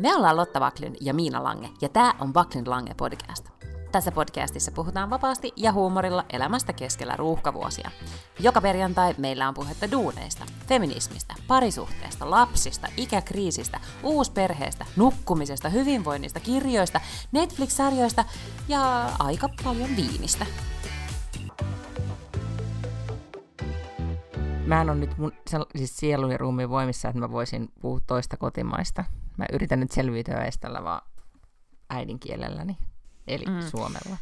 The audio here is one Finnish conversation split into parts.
Me ollaan Lotta Vaklin ja Miina Lange, ja tämä on Vaklin Lange podcast. Tässä podcastissa puhutaan vapaasti ja huumorilla elämästä keskellä ruuhkavuosia. Joka perjantai meillä on puhetta duuneista, feminismistä, parisuhteesta, lapsista, ikäkriisistä, uusperheestä, nukkumisesta, hyvinvoinnista, kirjoista, Netflix-sarjoista ja aika paljon viinistä. Mä en ole nyt mun siis sielun ja ruumiin voimissa, että mä voisin puhua toista kotimaista. Mä yritän nyt selviytyä edes tällä vaan äidinkielelläni, eli mm. suomella.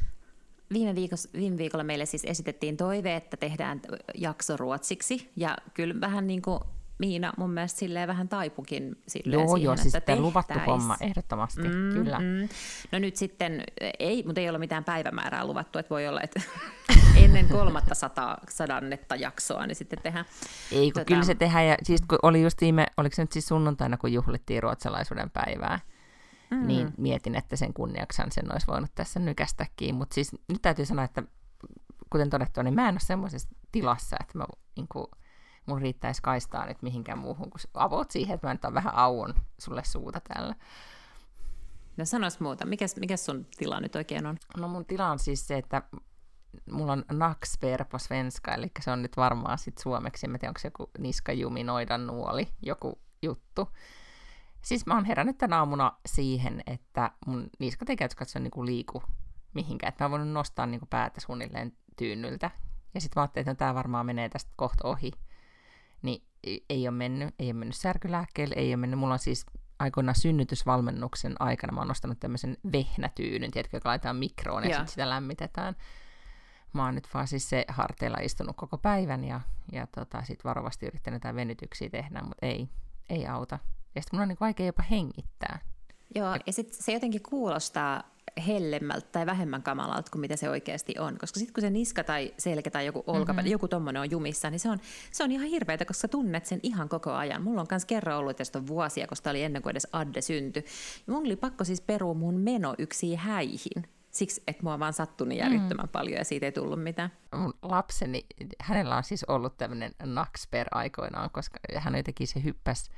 Viime, viikolla, viime viikolla meille siis esitettiin toive, että tehdään jakso ruotsiksi, ja kyllä vähän niin kuin Miina mun mielestä silleen vähän taipukin silleen Joo, siihen, joo, siis että luvattu homma, ehdottomasti, mm, kyllä. Mm. No nyt sitten, ei, mutta ei ole mitään päivämäärää luvattu, että voi olla, että ennen kolmatta sata, sadannetta jaksoa, niin sitten tehdään. Ei, kun tota... kyllä se tehdään, ja siis kun oli just viime, oliko se nyt siis sunnuntaina, kun juhlittiin ruotsalaisuuden päivää, mm. niin mietin, että sen kunniaksan sen olisi voinut tässä nykästäkin, mutta siis nyt täytyy sanoa, että kuten todettu, niin mä en ole semmoisessa tilassa, että mä niin kuin, mun riittäisi kaistaa nyt mihinkään muuhun, kun avoit siihen, että mä nyt on vähän auon sulle suuta täällä. No sanois muuta. Mikäs, mikäs sun tila nyt oikein on? No mun tila on siis se, että mulla on naksper på svenska, eli se on nyt varmaan sit suomeksi, en tiedä onko se joku niskajumi, noidan nuoli, joku juttu. Siis mä oon herännyt tänä aamuna siihen, että mun niskat ei käytössä niin liiku mihinkään, että mä voin nostaa niin kuin päätä suunnilleen tyynnyltä. Ja sitten mä ajattelin, että no, tämä varmaan menee tästä kohta ohi. Ei ole mennyt, ei ole mennyt särkylääkkeelle, ei ole mennyt. Mulla on siis aikoinaan synnytysvalmennuksen aikana mä oon nostanut tämmöisen vehnätyynyn, tiedätkö, joka laitetaan mikroon ja, ja. sitten sitä lämmitetään mä oon nyt vaan siis se harteilla istunut koko päivän ja, ja tota, sit varovasti yrittänyt jotain venytyksiä tehdä, mutta ei, ei auta. Ja sitten mun on niin vaikea jopa hengittää. Joo, ja sitten se jotenkin kuulostaa hellemmältä tai vähemmän kamalalta kuin mitä se oikeasti on. Koska sitten kun se niska tai selkä tai joku olkapää, mm-hmm. joku tommonen on jumissa, niin se on, se on ihan hirveätä, koska tunnet sen ihan koko ajan. Mulla on myös kerran ollut tästä vuosia, koska oli ennen kuin edes Adde syntyi. Mun oli pakko siis perua mun meno yksi häihin siksi, että mua vaan sattui niin järjettömän mm. paljon ja siitä ei tullut mitään. Mun lapseni, hänellä on siis ollut tämmöinen naksper aikoinaan, koska hän jotenkin se hyppäs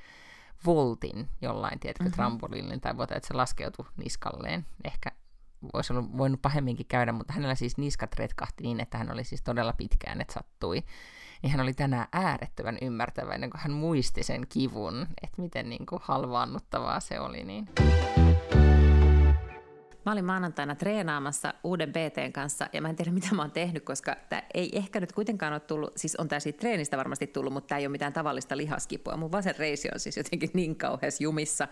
voltin jollain, tiedätkö, mm-hmm. trampoliinin tai vuotta, että se laskeutui niskalleen. Ehkä olisi ollut, voinut pahemminkin käydä, mutta hänellä siis niskat retkahti niin, että hän oli siis todella pitkään, että sattui. Niin hän oli tänään äärettömän ymmärtäväinen, kun hän muisti sen kivun, että miten niin kuin halvaannuttavaa se oli. Niin. Mä olin maanantaina treenaamassa uuden BTn kanssa ja mä en tiedä mitä mä oon tehnyt, koska tämä ei ehkä nyt kuitenkaan ole tullut, siis on tämä siitä treenistä varmasti tullut, mutta tämä ei ole mitään tavallista lihaskipua. Mun vasen reisi on siis jotenkin niin kauheassa jumissa,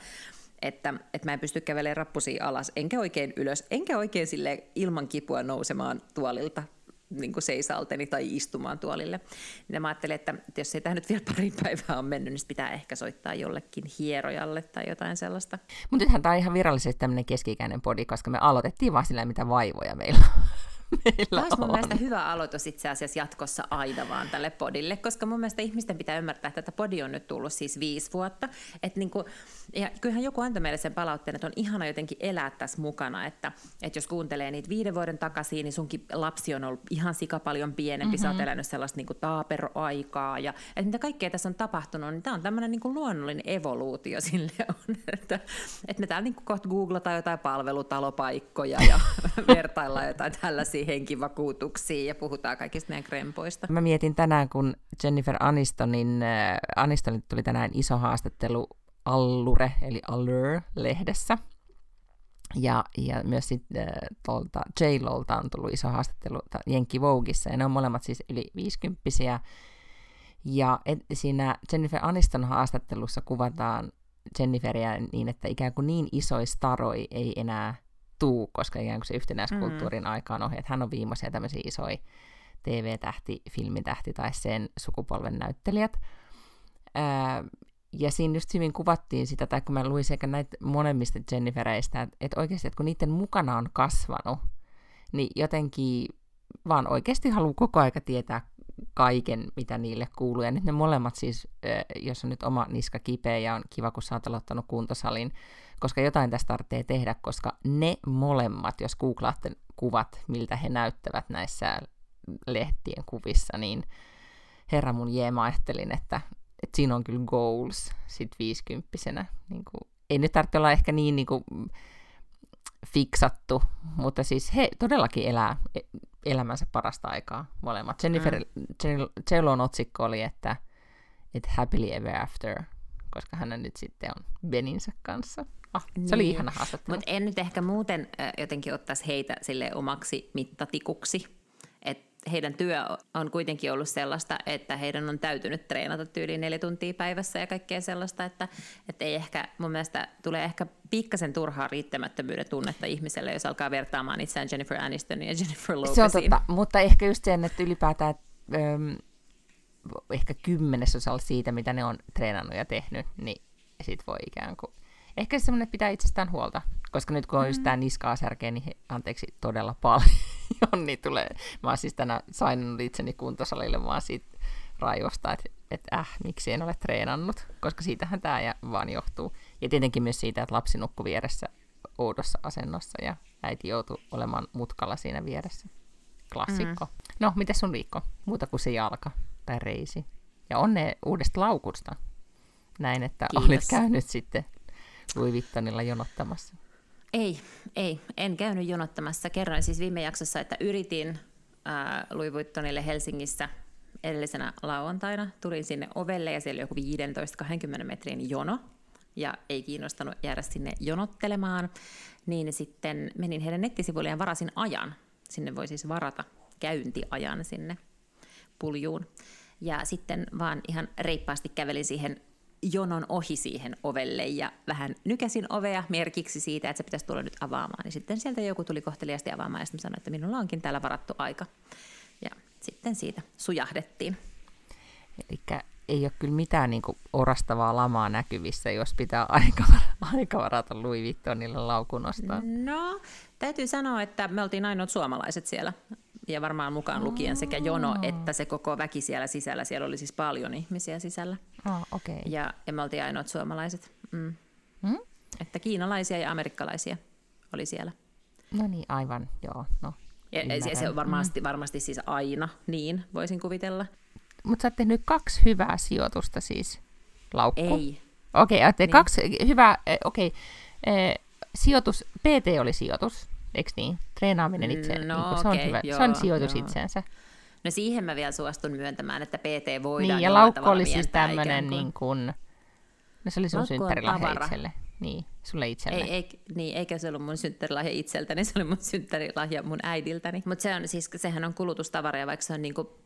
että, että mä en pysty kävelemään rappusia alas, enkä oikein ylös, enkä oikein sille ilman kipua nousemaan tuolilta niin kuin seisalteni tai istumaan tuolille. Ja mä ajattelin, että jos ei tämä nyt vielä pari päivää on mennyt, niin pitää ehkä soittaa jollekin hierojalle tai jotain sellaista. Mutta nythän tämä on ihan virallisesti tämmöinen keskikäinen podi, koska me aloitettiin vaan sillä, mitä vaivoja meillä meillä Olisi mun mielestä hyvä aloitus itse asiassa jatkossa aina vaan tälle podille, koska mun mielestä ihmisten pitää ymmärtää, että tätä podi on nyt tullut siis viisi vuotta. Et niin kuin, ja kyllähän joku antoi meille sen palautteen, että on ihana jotenkin elää tässä mukana, että, että jos kuuntelee niitä viiden vuoden takaisin, niin sunkin lapsi on ollut ihan sika paljon pienempi, mm-hmm. sä oot mhm. elänyt sellaista niin kuin taaperoaikaa, ja että mitä kaikkea tässä on tapahtunut, niin tämä on tämmöinen niin kuin luonnollinen evoluutio sille on, että, että me täällä niin kuin kohta googlataan jotain palvelutalopaikkoja ja vertaillaan jotain tällaisia henkivakuutuksia ja puhutaan kaikista meidän krempoista. Mä mietin tänään, kun Jennifer Anistonin, äh, Anistonin tuli tänään iso haastattelu Allure, eli Allure-lehdessä. Ja, ja myös sitten äh, tuolta J-Lolta on tullut iso haastattelu Jenkki Vogissa, ja ne on molemmat siis yli 50 Ja et, siinä Jennifer Aniston haastattelussa kuvataan Jenniferia niin, että ikään kuin niin isoja staroi ei enää tuu, koska ikään kuin se yhtenäiskulttuurin mm. aikaan ohi, että hän on viimeisiä tämmöisiä isoja TV-tähti, filmitähti tai sen sukupolven näyttelijät. Ää, ja siinä just hyvin kuvattiin sitä, tai kun mä luin sekä näitä monemmista Jennifereistä, että, että oikeasti, että kun niiden mukana on kasvanut, niin jotenkin vaan oikeasti haluaa koko aika tietää kaiken, mitä niille kuuluu. Ja nyt ne molemmat siis, jos on nyt oma niska kipeä ja on kiva, kun sä oot aloittanut kuntosalin, koska jotain tästä tarvitsee tehdä, koska ne molemmat, jos googlaatte kuvat, miltä he näyttävät näissä lehtien kuvissa, niin herra mun jee, mä ajattelin, että, että siinä on kyllä goals sit viisikymppisenä niin kuin ei nyt tarvitse olla ehkä niin, niin kuin, fiksattu, mutta siis he todellakin elää e, elämänsä parasta aikaa molemmat. Jennifer, mm. Jellon otsikko oli, että, että happily ever after, koska hän nyt sitten on Beninsä kanssa. Ah, se niin. oli ihana haastattelu. Mutta en nyt ehkä muuten äh, jotenkin ottaisi heitä sille omaksi mittatikuksi. Et heidän työ on kuitenkin ollut sellaista, että heidän on täytynyt treenata tyyliin neljä tuntia päivässä ja kaikkea sellaista, että, että ei ehkä, mun mielestä tulee ehkä pikkasen turhaa riittämättömyyden tunnetta ihmiselle, jos alkaa vertaamaan itseään Jennifer Anistonin ja Jennifer Lopezin. Se on totta, mutta ehkä just sen, että ylipäätään ähm, ehkä kymmenesosalla siitä, mitä ne on treenannut ja tehnyt, niin sit voi ikään kuin ehkä semmoinen, että pitää itsestään huolta. Koska nyt kun on mm. just tämä niskaa särkeä, niin he, anteeksi todella paljon, niin tulee. Mä oon siis tänään sainannut itseni kuntosalille vaan siitä raivosta, että et äh, miksi en ole treenannut, koska siitähän tämä vaan johtuu. Ja tietenkin myös siitä, että lapsi nukkui vieressä oudossa asennossa ja äiti joutui olemaan mutkalla siinä vieressä. Klassikko. Mm. No, miten sun viikko? Muuta kuin se jalka tai reisi. Ja onne uudesta laukusta. Näin, että Kiitos. olit käynyt sitten Louis Vuittonilla jonottamassa? Ei, ei. En käynyt jonottamassa. Kerroin siis viime jaksossa, että yritin äh, Louis Vuittonille Helsingissä edellisenä lauantaina. Tulin sinne ovelle ja siellä oli joku 15-20 metrin jono ja ei kiinnostanut jäädä sinne jonottelemaan, niin sitten menin heidän nettisivuille ja varasin ajan. Sinne voi siis varata käyntiajan sinne puljuun. Ja sitten vaan ihan reippaasti kävelin siihen jonon ohi siihen ovelle ja vähän nykäsin ovea merkiksi siitä, että se pitäisi tulla nyt avaamaan. Niin sitten sieltä joku tuli kohteliasti avaamaan ja sitten sanoi, että minulla onkin täällä varattu aika. Ja sitten siitä sujahdettiin. Eli ei ole kyllä mitään niin orastavaa lamaa näkyvissä, jos pitää aika, aika varata Louis Vuittonille laukunosta. No, täytyy sanoa, että me oltiin ainoat suomalaiset siellä ja varmaan mukaan lukien sekä jono että se koko väki siellä sisällä. Siellä oli siis paljon ihmisiä sisällä. Oh, okay. ja, ja me oltiin ainoat suomalaiset. Mm. Hmm? Että kiinalaisia ja amerikkalaisia oli siellä. No niin, aivan, joo. No, ja, se, se on varmasti, mm. varmasti siis aina niin, voisin kuvitella. Mutta sä oot tehnyt kaksi hyvää sijoitusta siis, laukku. Ei. Okei, okay, niin. kaksi hyvää, eh, okei. Okay. Eh, sijoitus, PT oli sijoitus, eikö niin? Treenaaminen itse, no, niin se, on hyvä, joo, se on sijoitus joo. itseensä. No siihen mä vielä suostun myöntämään, että PT voidaan Niin, ja laukku oli siis tämmöinen niin kuin, no se oli sun synttärilahja itselle. Niin, sulle itselle. Ei, ei, niin, eikä se ollut mun synttärilahja itseltäni, se oli mun synttärilahja mun äidiltäni. Mutta se on, siis, sehän on kulutustavara, ja vaikka se on niinku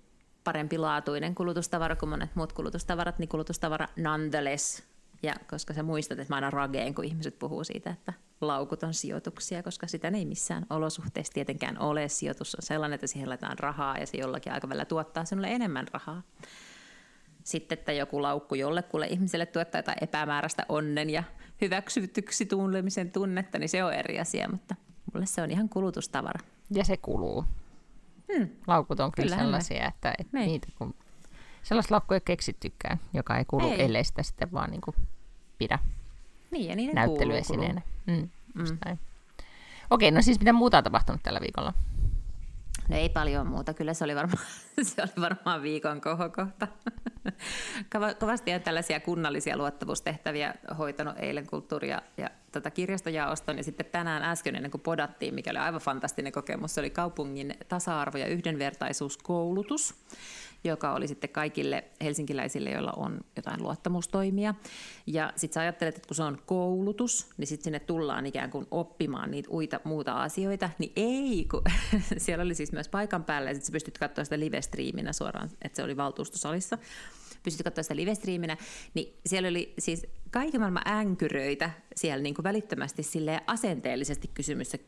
parempi laatuinen kulutustavara kuin monet muut kulutustavarat, niin kulutustavara nonetheless ja koska sä muistat, että mä aina rageen, kun ihmiset puhuu siitä, että laukut on sijoituksia, koska sitä ei missään olosuhteessa tietenkään ole. Sijoitus on sellainen, että siihen laitetaan rahaa ja se jollakin aikavälillä tuottaa sinulle enemmän rahaa. Sitten, että joku laukku jollekulle ihmiselle tuottaa jotain epämääräistä onnen ja hyväksytyksi tunnelmisen tunnetta, niin se on eri asia, mutta mulle se on ihan kulutustavara. Ja se kuluu. Hmm. Laukut on kyllä Kyllähän sellaisia, että, että niin. niitä kun sellaista laukkuja keksittykään, joka ei kuulu, ei. ellei sitä sitten vaan niin kuin pidä niin, ja niin näyttelyesineenä. Mm, mm. Okei, no siis mitä muuta on tapahtunut tällä viikolla? No ei paljon muuta, kyllä se oli varmaan, se oli varmaan viikon kohokohta. Kovasti on tällaisia kunnallisia luottavuustehtäviä hoitanut eilen kulttuuria ja tätä kirjastojaoston ja sitten tänään äsken ennen kuin podattiin, mikä oli aivan fantastinen kokemus, se oli kaupungin tasa-arvo- ja yhdenvertaisuuskoulutus joka oli sitten kaikille helsinkiläisille, joilla on jotain luottamustoimia. Ja sitten sä ajattelet, että kun se on koulutus, niin sitten sinne tullaan ikään kuin oppimaan niitä uita, muuta asioita, niin ei, kun siellä oli siis myös paikan päällä ja sitten sä pystyt katsoa sitä live-striiminä suoraan, että se oli valtuustosalissa pystyt katsomaan sitä live-striiminä, niin siellä oli siis kaiken maailman änkyröitä siellä niin kuin välittömästi sille asenteellisesti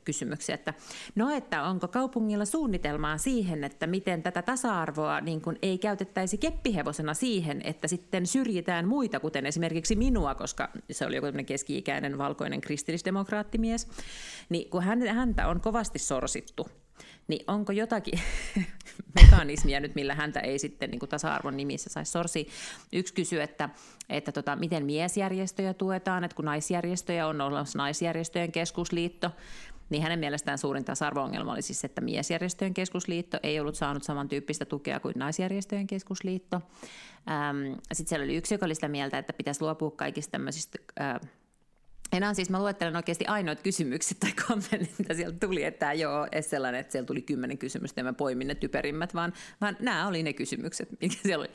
kysymyksiä, että no, että onko kaupungilla suunnitelmaa siihen, että miten tätä tasa-arvoa niin kuin ei käytettäisi keppihevosena siihen, että sitten syrjitään muita, kuten esimerkiksi minua, koska se oli joku keski-ikäinen valkoinen kristillisdemokraattimies, niin kun häntä on kovasti sorsittu niin onko jotakin mekanismia nyt, millä häntä ei sitten niin kuin tasa-arvon nimissä saisi sorsi. Yksi kysyy, että, että tota, miten miesjärjestöjä tuetaan, että kun naisjärjestöjä on olemassa naisjärjestöjen keskusliitto, niin hänen mielestään suurin tasa-arvo-ongelma oli siis, että miesjärjestöjen keskusliitto ei ollut saanut samantyyppistä tukea kuin naisjärjestöjen keskusliitto. Sitten siellä oli yksi, joka oli sitä mieltä, että pitäisi luopua kaikista tämmöisistä Ja nämä on siis, mä luettelen oikeasti ainoat kysymykset tai kommentit, mitä sieltä tuli, että tämä ei ole sellainen, että siellä tuli kymmenen kysymystä ja mä poimin ne typerimmät, vaan, vaan nämä oli ne kysymykset, mitkä siellä oli.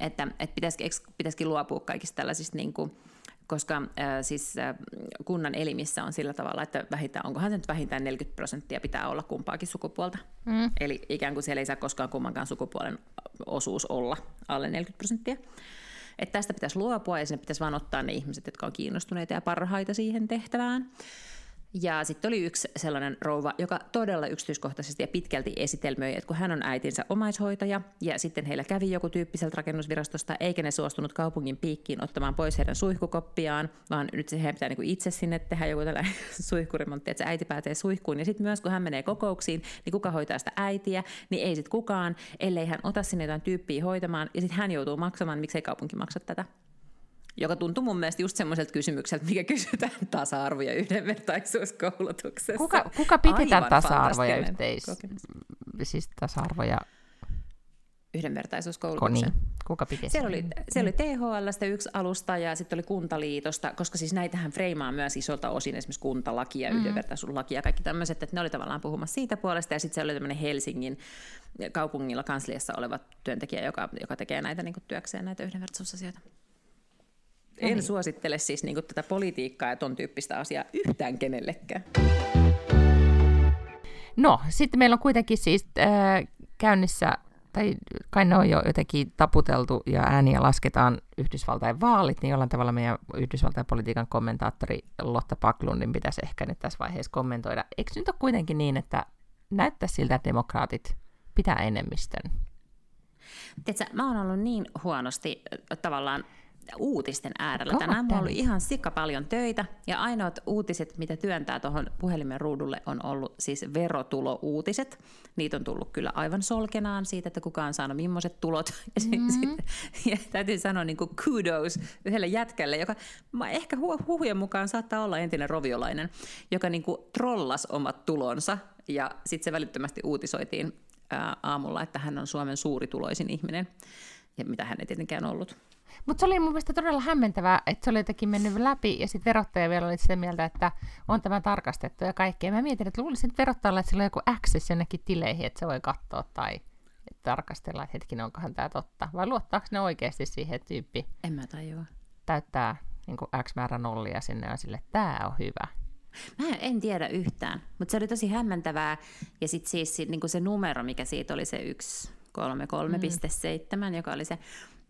Että, että pitäisikin, pitäisikin luopua kaikista tällaisista niin kuin, koska äh, siis äh, kunnan elimissä on sillä tavalla, että vähintään, onkohan se nyt vähintään 40 prosenttia pitää olla kumpaakin sukupuolta. Mm. Eli ikään kuin siellä ei saa koskaan kummankaan sukupuolen osuus olla alle 40 prosenttia. Että tästä pitäisi luopua ja sinne pitäisi vain ottaa ne ihmiset, jotka on kiinnostuneita ja parhaita siihen tehtävään. Ja sitten oli yksi sellainen rouva, joka todella yksityiskohtaisesti ja pitkälti esitelmöi, että kun hän on äitinsä omaishoitaja ja sitten heillä kävi joku tyyppiseltä rakennusvirastosta, eikä ne suostunut kaupungin piikkiin ottamaan pois heidän suihkukoppiaan, vaan nyt se pitää niin itse sinne tehdä joku tällainen suihkuremontti, että se äiti pääsee suihkuun. Ja sitten myös kun hän menee kokouksiin, niin kuka hoitaa sitä äitiä, niin ei sitten kukaan, ellei hän ota sinne jotain tyyppiä hoitamaan, ja sitten hän joutuu maksamaan, miksei kaupunki maksa tätä joka tuntuu mun mielestä just semmoiselta kysymykseltä, mikä kysytään tasa-arvo- ja yhdenvertaisuuskoulutuksessa. Kuka, kuka piti tämän tasa-arvo- ja yhteis... Siis tasa-arvo- ja yhdenvertaisuuskoulutuksen. Niin. Kuka piti siellä oli, siellä oli THLstä yksi alusta ja sitten oli Kuntaliitosta, koska siis näitähän freimaa myös isolta osin esimerkiksi kuntalaki ja mm. yhdenvertaisuuslaki ja kaikki tämmöiset, että ne oli tavallaan puhumassa siitä puolesta ja sitten se oli tämmöinen Helsingin kaupungilla kansliassa oleva työntekijä, joka, joka tekee näitä niin työkseen näitä yhdenvertaisuusasioita. En niin. suosittele siis niin tätä politiikkaa ja ton tyyppistä asiaa yhtään kenellekään. No, sitten meillä on kuitenkin siis äh, käynnissä, tai kai ne on jo jotenkin taputeltu ja ääniä lasketaan Yhdysvaltain vaalit, niin jollain tavalla meidän Yhdysvaltain politiikan kommentaattori Lotta Paklundin pitäisi ehkä nyt tässä vaiheessa kommentoida. Eikö nyt ole kuitenkin niin, että näyttää siltä, että demokraatit pitää enemmistön? Tiedätkö, mä oon ollut niin huonosti tavallaan uutisten äärellä. God Tänään mulla oli ihan sikka paljon töitä ja ainoat uutiset, mitä työntää tuohon puhelimen ruudulle on ollut siis verotulouutiset. Niitä on tullut kyllä aivan solkenaan siitä, että kuka on saanut millaiset tulot. Mm-hmm. ja täytyy sanoa niin kuin kudos yhdelle jätkälle, joka ehkä huhujen mukaan saattaa olla entinen roviolainen, joka niin kuin trollas omat tulonsa ja sitten se välittömästi uutisoitiin ää, aamulla, että hän on Suomen suurituloisin ihminen, ja mitä hän ei tietenkään ollut. Mutta se oli mun mielestä todella hämmentävää, että se oli jotenkin mennyt läpi, ja sitten verottaja vielä oli sitä mieltä, että on tämä tarkastettu ja kaikkea. Mä mietin, että luulisin, että verottajalla, että sillä on joku access jonnekin tileihin, että se voi katsoa tai tarkastella, että hetkinen, onkohan tämä totta. Vai luottaako ne oikeasti siihen, että tyyppi en mä tajua. täyttää niin X määrä nollia sinne ja sille, että tämä on hyvä. Mä en tiedä yhtään, mutta se oli tosi hämmentävää. Ja sitten siis niin se numero, mikä siitä oli se 133.7, mm. joka oli se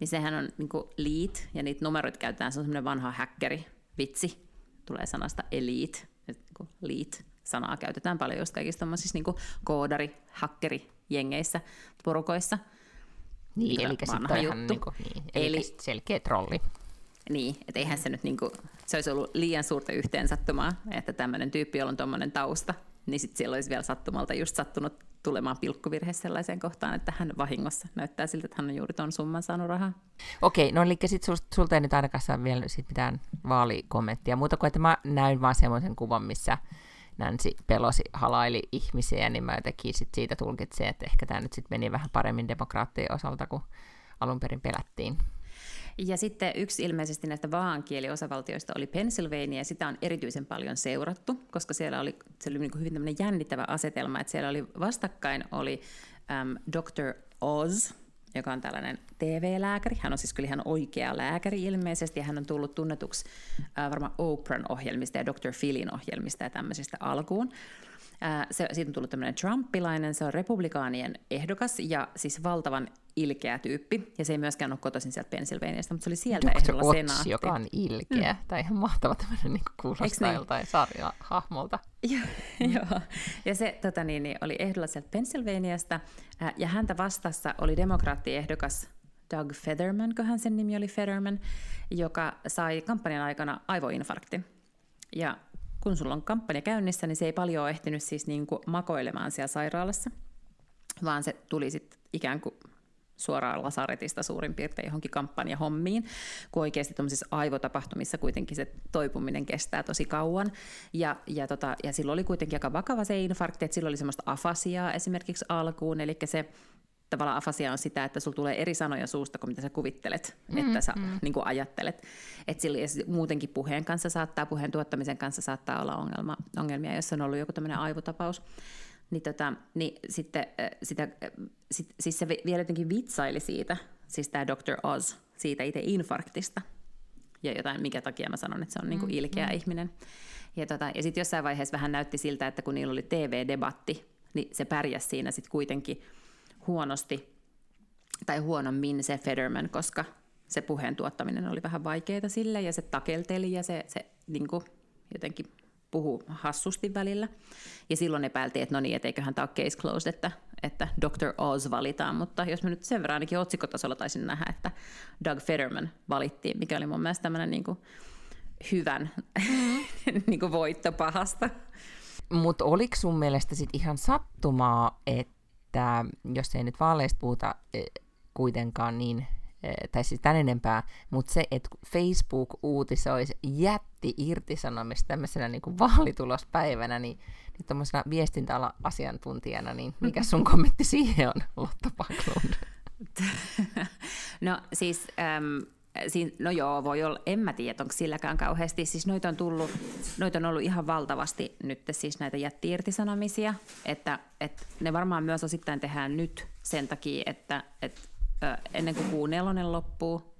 niin sehän on niin lead, ja niitä numeroita käytetään, se on semmoinen vanha häkkeri, vitsi, tulee sanasta elite, niin lead sanaa käytetään paljon just kaikissa tämmöisissä niin koodari, hakkeri, jengeissä, porukoissa. Niin, eli vanha juttu. Niin kuin, niin, eli, eli selkeä trolli. Niin, että eihän se nyt niin kuin, se olisi ollut liian suurta yhteensattumaa, että tämmöinen tyyppi, jolla on tuommoinen tausta, niin sitten siellä olisi vielä sattumalta just sattunut tulemaan pilkkuvirhe sellaiseen kohtaan, että hän vahingossa näyttää siltä, että hän on juuri tuon summan saanut rahaa. Okei, no eli sitten sulta ei nyt ainakaan vielä sit mitään vaalikommenttia, muuta kuin että mä näin vaan semmoisen kuvan, missä Nancy Pelosi halaili ihmisiä, niin mä jotenkin sit siitä tulkitsin, että ehkä tämä nyt sitten meni vähän paremmin demokraattien osalta, kuin alun perin pelättiin. Ja sitten yksi ilmeisesti näistä vaankieliosavaltioista oli Pennsylvania, ja sitä on erityisen paljon seurattu, koska siellä oli, se oli niin hyvin tämmöinen jännittävä asetelma, että siellä oli vastakkain oli um, Dr. Oz, joka on tällainen TV-lääkäri. Hän on siis kyllä ihan oikea lääkäri ilmeisesti, ja hän on tullut tunnetuksi uh, varmaan Oprahn ohjelmista ja Dr. Philin ohjelmista ja tämmöisistä alkuun. Se, siitä on tullut tämmöinen Trumpilainen, se on republikaanien ehdokas ja siis valtavan ilkeä tyyppi. Ja se ei myöskään ole kotoisin sieltä Pennsylvaniasta, mutta se oli sieltä Dr. ehdolla senaatti. joka on ilkeä. Mm. Tai ihan mahtava tämmöinen niin kuulostaa niin? joltain sarjahahmolta. Joo, joo. Ja se tota niin, niin, oli ehdolla sieltä Pennsylvaniasta. Ja häntä vastassa oli demokraattiehdokas Doug Fetherman, hän sen nimi oli Fetherman, joka sai kampanjan aikana aivoinfarktin. Ja kun sulla on kampanja käynnissä, niin se ei paljon ole ehtinyt siis niin kuin makoilemaan siellä sairaalassa, vaan se tuli sitten ikään kuin suoraan lasaretista suurin piirtein johonkin kampanjahommiin, kun oikeasti tuollaisissa aivotapahtumissa kuitenkin se toipuminen kestää tosi kauan. Ja, ja, tota, ja silloin oli kuitenkin aika vakava se infarkti, että silloin oli semmoista afasiaa esimerkiksi alkuun, eli se tavallaan afasia on sitä, että sulla tulee eri sanoja suusta kuin mitä sä kuvittelet, mm, että sä mm. niin kuin ajattelet. Et sillä, muutenkin puheen kanssa saattaa, puheen tuottamisen kanssa saattaa olla ongelma, ongelmia, jos on ollut joku tämmöinen aivotapaus. Niin, tota, niin sitten sitä, sit, siis se vielä jotenkin vitsaili siitä, siis tämä Dr. Oz, siitä itse infarktista. Ja jotain, mikä takia mä sanon, että se on mm, niin kuin ilkeä mm. ihminen. Ja, tota, ja sitten jossain vaiheessa vähän näytti siltä, että kun niillä oli TV-debatti, niin se pärjäsi siinä sitten kuitenkin huonosti tai huonommin se Federman, koska se puheen tuottaminen oli vähän vaikeaa sille ja se takelteli ja se, se niin kuin jotenkin puhuu hassusti välillä. Ja silloin epäiltiin, että no niin, että eiköhän tämä ole case closed, että, että Dr. Oz valitaan, mutta jos mä nyt sen verran ainakin otsikkotasolla taisin nähdä, että Doug Federman valittiin, mikä oli mun mielestä tämmöinen niin kuin hyvän mm. niin kuin voitto pahasta. Mutta oliko sun mielestä sit ihan sattumaa, että jos ei nyt vaaleista puhuta e, kuitenkaan niin, e, tai siis tän enempää, mutta se, että Facebook uutisoisi jätti irtisanomista tämmöisenä niin kuin vaalitulospäivänä, niin, niin tuommoisena viestintäala asiantuntijana, niin mikä sun kommentti siihen on, Lotta Paklund? no siis... Siin, no joo, voi olla, en mä tiedä, onko silläkään kauheasti. Siis noita on tullut, noita on ollut ihan valtavasti nyt siis näitä jättiirtisanomisia, että, että ne varmaan myös osittain tehdään nyt sen takia, että, että ennen kuin kuu nelonen loppuu,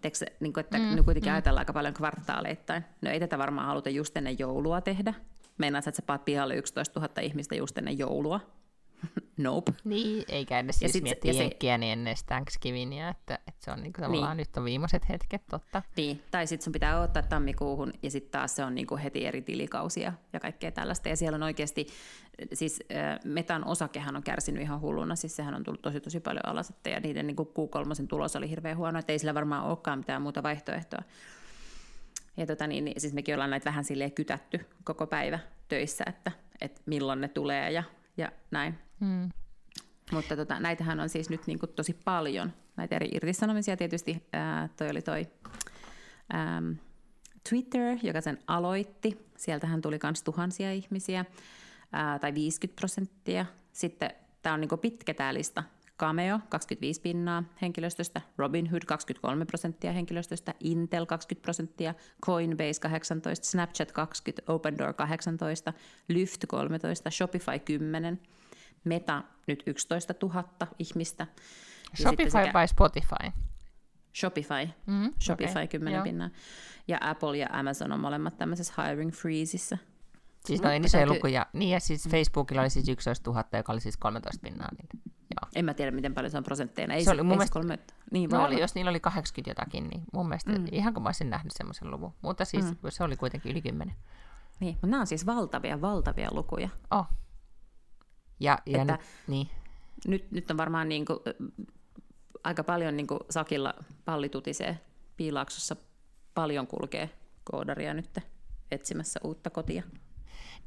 Teekö, niin kuin, että mm, nyt kuitenkin mm. ajatellaan aika paljon kvartaaleittain. No ei tätä varmaan haluta just ennen joulua tehdä. Meinaat, että sä paat pihalle 11 000 ihmistä just ennen joulua. nope. Niin, eikä edes siis sit, miettiä jenkkiä niin ennen Thanksgivingia, että, että se on niinku tavallaan niin. nyt on viimeiset hetket, totta. Niin, tai sitten sun pitää ottaa tammikuuhun ja sitten taas se on niinku heti eri tilikausia ja kaikkea tällaista. Ja siellä on oikeasti, siis Metan osakehan on kärsinyt ihan hulluna, siis sehän on tullut tosi tosi paljon alas, että ja niiden niinku Q3 tulos oli hirveän huono, että ei sillä varmaan olekaan mitään muuta vaihtoehtoa. Ja tota niin, niin siis mekin ollaan näitä vähän silleen kytätty koko päivä töissä, että, että milloin ne tulee ja, ja näin. Mm. Mutta tota, näitähän on siis nyt niin kuin tosi paljon, näitä eri irtisanomisia tietysti. Ää, toi oli toi ää, Twitter, joka sen aloitti. Sieltähän tuli myös tuhansia ihmisiä, ää, tai 50 prosenttia. Sitten tämä on niin pitkä tämä lista. Cameo 25 pinnaa henkilöstöstä, Robinhood 23 prosenttia henkilöstöstä, Intel 20 prosenttia, Coinbase 18, Snapchat 20, Opendoor 18, Lyft 13, Shopify 10, Meta nyt 11 000 ihmistä. Shopify sekä... vai Spotify? Shopify. Mm, Shopify okay, 10 pinnaa. Ja Apple ja Amazon on molemmat tämmöisessä hiring freezeissa. Siis noin isoja täytyy... lukuja. Niin ja siis Facebookilla oli siis 11 000, joka oli siis 13 pinnaa. Niin, joo. En mä tiedä, miten paljon se on prosentteina. Ei se, oli mun mielestä, kolme... niin, no oli, jos niillä oli 80 jotakin, niin mun mielestä mm. ihan kun mä olisin nähnyt semmoisen luvun. Mutta siis mm. se oli kuitenkin yli 10. Niin, mutta nämä on siis valtavia, valtavia lukuja. Oh. Ja, ja että nyt, niin. nyt, nyt on varmaan niin kuin, aika paljon niin kuin sakilla pallitutisee piilaaksossa paljon kulkee koodaria nyt etsimässä uutta kotia.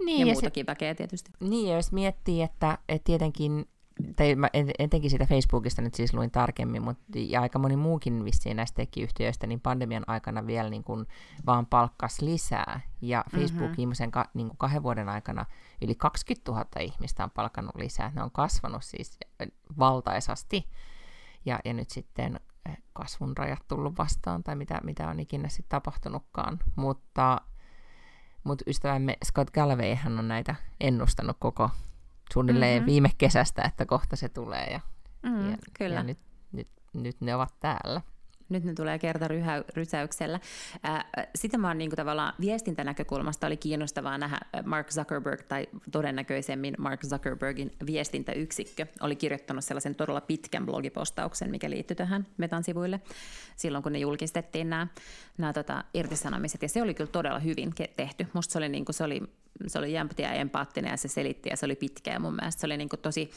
Niin, ja, ja muutakin sit, väkeä tietysti. Niin, ja jos miettii, että, että tietenkin tai mä etenkin siitä Facebookista nyt siis luin tarkemmin, mutta ja aika moni muukin vissiin näistä tekiyhtiöistä, niin pandemian aikana vielä niin kuin vaan palkkas lisää. Ja Facebook mm-hmm. viimeisen ka, niin kuin kahden vuoden aikana yli 20 000 ihmistä on palkannut lisää. Ne on kasvanut siis valtaisasti. Ja, ja nyt sitten eh, kasvun rajat tullut vastaan, tai mitä, mitä on ikinä sitten tapahtunutkaan. Mutta, mutta ystävämme Scott Galloway hän on näitä ennustanut koko suunnilleen mm-hmm. viime kesästä, että kohta se tulee. Ja, mm, ja, kyllä. ja nyt, nyt, nyt ne ovat täällä. Nyt ne tulee kerta rysäyksellä. Sitä mä oon niin tavallaan viestintänäkökulmasta oli kiinnostavaa nähdä Mark Zuckerberg, tai todennäköisemmin Mark Zuckerbergin viestintäyksikkö, oli kirjoittanut sellaisen todella pitkän blogipostauksen, mikä liittyi tähän Metan sivuille, silloin kun ne julkistettiin nämä, nämä tota, irtisanomiset, ja se oli kyllä todella hyvin tehty. Musta se oli, niin kuin, se oli se oli jämptiä ja empaattinen ja se selitti ja se oli pitkä ja mun mielestä se oli niin kuin tosi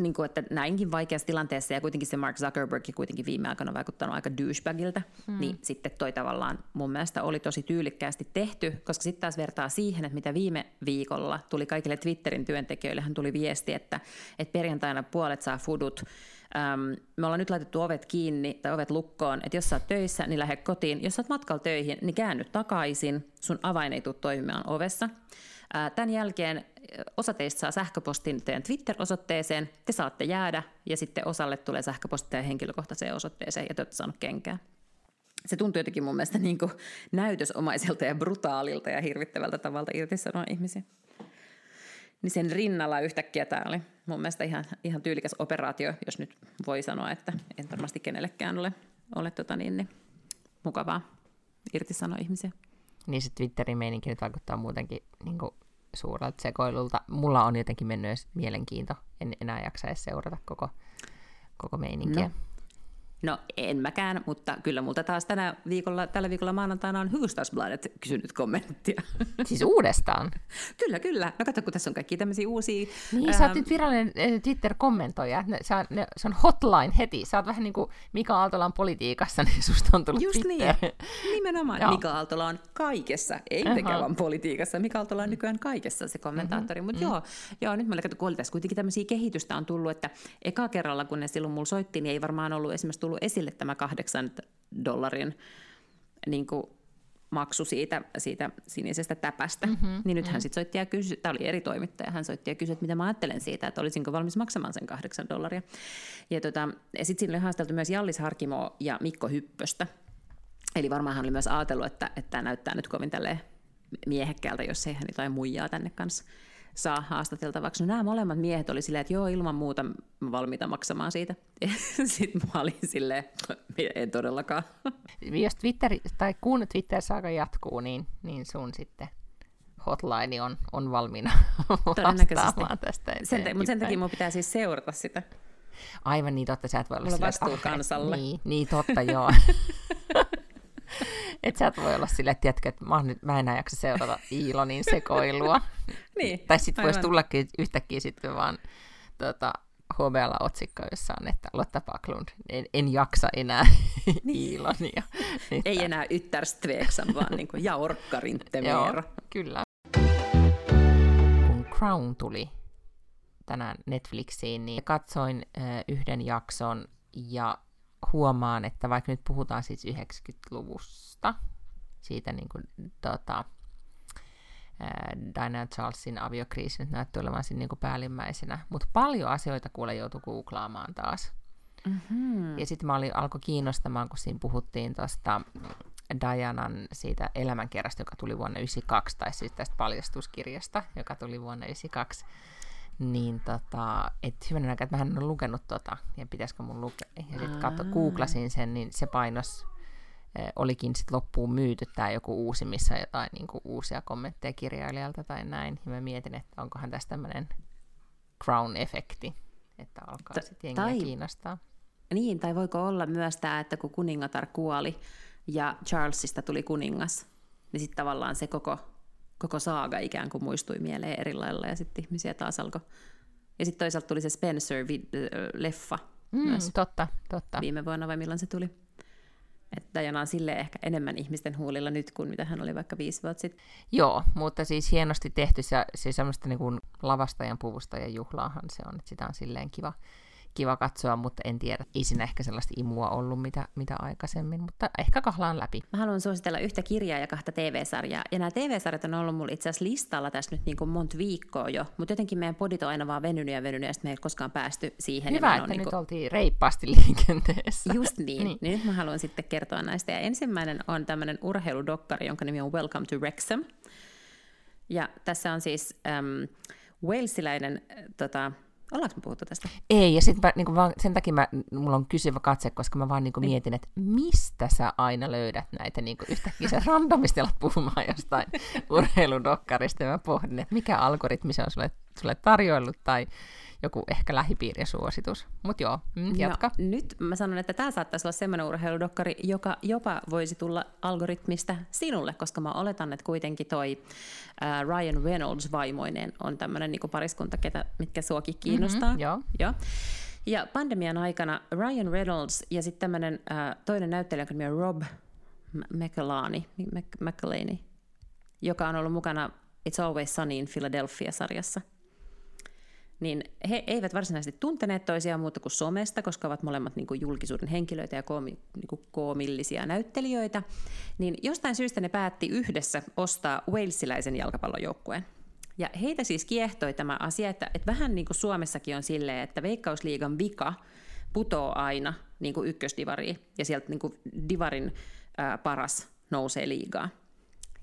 niin kuin, että näinkin vaikeassa tilanteessa, ja kuitenkin se Mark Zuckerberg kuitenkin viime aikoina on vaikuttanut aika douchebagilta, hmm. niin sitten toi tavallaan mun mielestä oli tosi tyylikkäästi tehty, koska sitten taas vertaa siihen, että mitä viime viikolla tuli kaikille Twitterin työntekijöille, hän tuli viesti, että, että perjantaina puolet saa fudut, Öm, me ollaan nyt laitettu ovet kiinni tai ovet lukkoon, että jos sä oot töissä, niin lähde kotiin. Jos sä oot matkalla töihin, niin käänny takaisin, sun avain ei tule toimimaan ovessa. Tämän jälkeen osa teistä saa sähköpostin teidän Twitter-osoitteeseen, te saatte jäädä ja sitten osalle tulee sähköposti teidän henkilökohtaiseen osoitteeseen ja te olette saanut kenkää. Se tuntuu jotenkin mun mielestä niin kuin näytösomaiselta ja brutaalilta ja hirvittävältä tavalta irtisanoa ihmisiä. Niin sen rinnalla yhtäkkiä tämä oli mun mielestä ihan, ihan tyylikäs operaatio, jos nyt voi sanoa, että en varmasti kenellekään ole, ole tota niin, niin, mukavaa irtisanoa ihmisiä. Niin se Twitterin meininki nyt vaikuttaa muutenkin niin kuin suurelta sekoilulta. Mulla on jotenkin mennyt edes mielenkiinto. En enää jaksa edes seurata koko, koko meininkiä. No. No en mäkään, mutta kyllä multa taas tänä viikolla, tällä viikolla maanantaina on Hufvudstadsbladet kysynyt kommenttia. Siis uudestaan? kyllä, kyllä. No kato, kun tässä on kaikki tämmöisiä uusia... Niin, ää... sä oot nyt virallinen Twitter-kommentoija. Ne, sä, ne, se on hotline heti. Sä oot vähän niin kuin Mika Aaltola on politiikassa, niin susta on tullut Just Twitter. niin. Nimenomaan. Joo. Mika Aaltola on kaikessa, ei uh-huh. vaan politiikassa. Mika Aaltola on nykyään kaikessa se kommentaattori. Mm-hmm. Mutta mm. joo, joo, nyt mä kun tässä kuitenkin tämmöisiä kehitystä on tullut, että eka kerralla, kun ne silloin mulla soitti, niin ei varmaan ollut esimerkiksi tullut tullut esille tämä kahdeksan dollarin niin kuin maksu siitä, siitä sinisestä täpästä, mm-hmm, niin nyt mm-hmm. hän sitten soitti ja kysyi, tämä oli eri toimittaja, hän soitti ja kysyi, että mitä mä ajattelen siitä, että olisinko valmis maksamaan sen kahdeksan dollaria. Ja, tota, ja sitten siinä oli haasteltu myös Jallis Harkimo ja Mikko Hyppöstä. Eli varmaan hän oli myös ajatellut, että, että tämä näyttää nyt kovin tälleen miehekkäältä, jos ei hän jotain muijaa tänne kanssa saa haastateltavaksi. No nämä molemmat miehet oli silleen, että joo, ilman muuta valmiita maksamaan siitä. Sitten mä olin silleen, en todellakaan. Jos Twitter, tai kun Twitter-saaka jatkuu, niin, niin sun sitten hotline on, on valmiina vastaamaan tästä sen, Mutta sen takia mun pitää siis seurata sitä. Aivan niin, totta, sä et voi olla Mulla vastuu kansalle. Niin, niin, totta, joo. että sä et voi olla silleen, että tiedätkö, että mä, nyt, mä enää jaksa seurata Iilonin sekoilua. niin, tai sitten voisi tullakin yhtäkkiä sitten vaan tota, HBL otsikko, jossa on, että Lotta Paklund, en, en jaksa enää niin. Iilonia. Ei enää yttärstveeksan, vaan niin kuin jaorkkarin Joo, kyllä. Kun Crown tuli tänään Netflixiin, niin katsoin äh, yhden jakson ja huomaan, että vaikka nyt puhutaan siis 90-luvusta, siitä niin kuin, tota, Diana Charlesin aviokriisi nyt näyttää olevan siinä niin kuin päällimmäisenä, mutta paljon asioita kuule joutui googlaamaan taas. Mm-hmm. Ja sitten mä olin, alkoi kiinnostamaan, kun siinä puhuttiin tuosta Dianan siitä elämänkerrasta, joka tuli vuonna 1992, tai siis tästä paljastuskirjasta, joka tuli vuonna 1992 niin tota, että hyvänä aikaa, että mä en ole lukenut tota, ja pitäisikö mun lukea. Ja sitten katso, googlasin sen, niin se painos eh, olikin sitten loppuun myyty tämä joku uusi, missä on jotain niin kuin uusia kommentteja kirjailijalta tai näin. Ja mä mietin, että onkohan tässä tämmöinen crown-efekti, että alkaa sitten jengiä tai, kiinnostaa. Niin, tai voiko olla myös tämä, että kun kuningatar kuoli ja Charlesista tuli kuningas, niin sitten tavallaan se koko koko saaga ikään kuin muistui mieleen eri lailla ja sitten ihmisiä taas alkoi. Ja sitten toisaalta tuli se Spencer-leffa mm, myös. Totta, totta. Viime vuonna vai milloin se tuli? Että Diana on sille ehkä enemmän ihmisten huulilla nyt kuin mitä hän oli vaikka viisi vuotta sitten. Joo, mutta siis hienosti tehty. Se, se semmoista niin kuin lavastajan puvustajan juhlaahan se on, että sitä on silleen kiva, kiva katsoa, mutta en tiedä. Ei siinä ehkä sellaista imua ollut, mitä, mitä aikaisemmin, mutta ehkä kahlaan läpi. Mä haluan suositella yhtä kirjaa ja kahta TV-sarjaa. Ja nämä TV-sarjat on ollut mulla itse asiassa listalla tässä nyt niin kuin monta viikkoa jo, mutta jotenkin meidän podit on aina vaan venynyt ja venynyt, ja sitten me ei koskaan päästy siihen. Hyvä, että niin kuin... nyt oltiin reippaasti liikenteessä. Just niin. niin. Nyt mä haluan sitten kertoa näistä. Ja ensimmäinen on tämmöinen urheiludokkari, jonka nimi on Welcome to Wrexham. Ja tässä on siis ähm, Walesiläinen äh, tota, Ollaanko me puhuttu tästä? Ei, ja sit mä, niin vaan, sen takia mä, mulla on kysyvä katse, koska mä vaan niin kuin mietin, että mistä sä aina löydät näitä niin kuin yhtäkkiä sä randomisti alat puhumaan jostain urheiludokkarista, ja mä pohdin, että mikä algoritmi se on sulle, sulle tarjoillut, tai joku ehkä lähipiirisuositus. Mutta joo, mm, jatka. No, nyt mä sanon, että tämä saattaisi olla semmoinen urheiludokkari, joka jopa voisi tulla algoritmista sinulle, koska mä oletan, että kuitenkin toi uh, Ryan Reynolds vaimoinen on tämmöinen niinku pariskunta, ketä, mitkä suokin kiinnostaa. Mm-hmm, joo. joo. Ja pandemian aikana Ryan Reynolds ja sitten tämmöinen uh, toinen näyttelijä, joka on Rob McElhenney, McElhenney, joka on ollut mukana It's Always Sunny in Philadelphia-sarjassa – niin he eivät varsinaisesti tunteneet toisiaan muuta kuin somesta, koska ovat molemmat niin kuin julkisuuden henkilöitä ja koomi, niin kuin koomillisia näyttelijöitä, niin jostain syystä ne päätti yhdessä ostaa Walesiläisen jalkapallojoukkueen. Ja heitä siis kiehtoi tämä asia, että, että vähän niin kuin Suomessakin on silleen, että Veikkausliigan vika putoo aina niin kuin ykkösdivariin ja sieltä niin kuin divarin ää, paras nousee liigaa.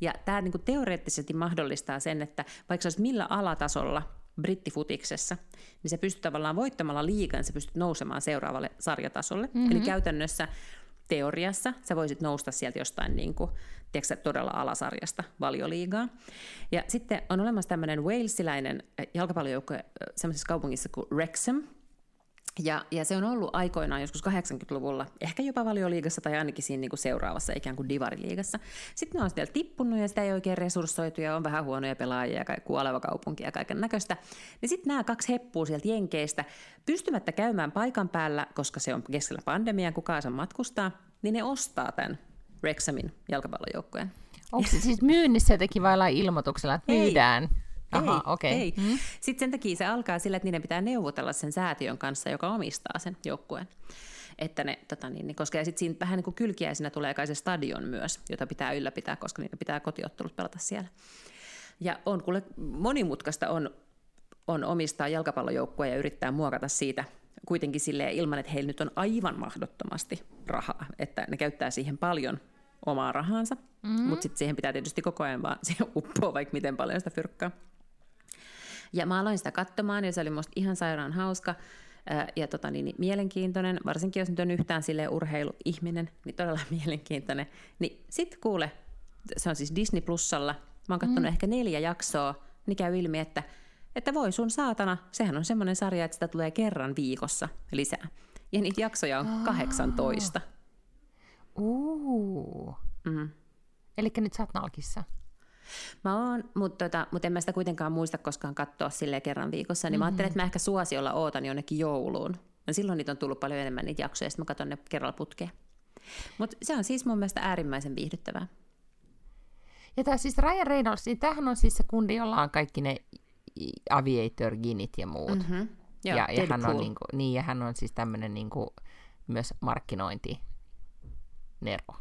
Ja tämä niin kuin teoreettisesti mahdollistaa sen, että vaikka olisit millä alatasolla brittifutiksessa, niin se pystyy tavallaan voittamalla liigan, se pystyt nousemaan seuraavalle sarjatasolle. Mm-hmm. Eli käytännössä teoriassa sä voisit nousta sieltä jostain niin kuin, tiedätkö, todella alasarjasta valioliigaa. Ja sitten on olemassa tämmöinen Walesiläinen jalkapallojoukko semmoisessa kaupungissa kuin Wrexham, ja, ja se on ollut aikoinaan joskus 80-luvulla, ehkä jopa valioliigassa tai ainakin siinä niin kuin seuraavassa ikään kuin divariliigassa. Sitten ne on siellä tippunut ja sitä ei oikein resurssoitu ja on vähän huonoja pelaajia ja kuoleva kaupunki ja kaiken näköistä. Niin sitten nämä kaksi heppuu sieltä Jenkeistä, pystymättä käymään paikan päällä, koska se on keskellä pandemiaa, kukaan saa matkustaa, niin ne ostaa tämän Wrexhamin jalkapallojoukkojen. Onko se siis myynnissä jotenkin vai ilmoituksella, että myydään? Ei. Aha, ei, okay. ei. Mm. Sitten sen takia se alkaa sillä, että niiden pitää neuvotella sen säätiön kanssa, joka omistaa sen joukkueen. Että ne, tota niin, niin, koska ja sitten siinä vähän niin kuin kylkiäisenä tulee kai se stadion myös, jota pitää ylläpitää, koska niitä pitää kotiottelut pelata siellä. Ja on kuule, monimutkaista on, on omistaa jalkapallojoukkoja ja yrittää muokata siitä kuitenkin sille ilman, että heillä nyt on aivan mahdottomasti rahaa, että ne käyttää siihen paljon omaa rahansa, mm-hmm. mutta sitten siihen pitää tietysti koko ajan vaan siihen uppoa, vaikka miten paljon sitä fyrkkaa. Ja mä aloin sitä katsomaan ja se oli musta ihan sairaan hauska ja tota, niin, niin, mielenkiintoinen, varsinkin jos nyt on yhtään sille urheiluihminen, niin todella mielenkiintoinen. Niin sit kuule, se on siis Disney Plusalla, mä oon katsonut mm. ehkä neljä jaksoa, niin käy ilmi, että, että voi sun saatana, sehän on semmoinen sarja, että sitä tulee kerran viikossa lisää. Ja niitä jaksoja on 18. Uh. Mm. Eli nyt sä oot nalkissa. Mä oon, mutta tota, mut en mä sitä kuitenkaan muista koskaan katsoa sille kerran viikossa, niin mm-hmm. mä ajattelin, että mä ehkä suosiolla ootan jonnekin jouluun. Ja silloin niitä on tullut paljon enemmän niitä jaksoja, ja sitten mä katson ne kerralla putkeen. Mutta se on siis mun mielestä äärimmäisen viihdyttävää. Ja tämä siis Ryan Reynolds, niin tämähän on siis se kundi, jolla on kaikki ne Aviator Ginit ja muut. Mm-hmm. Joo, ja, ja, hän on, niinku, niin, ja hän on siis tämmöinen niinku, myös markkinointi Nero.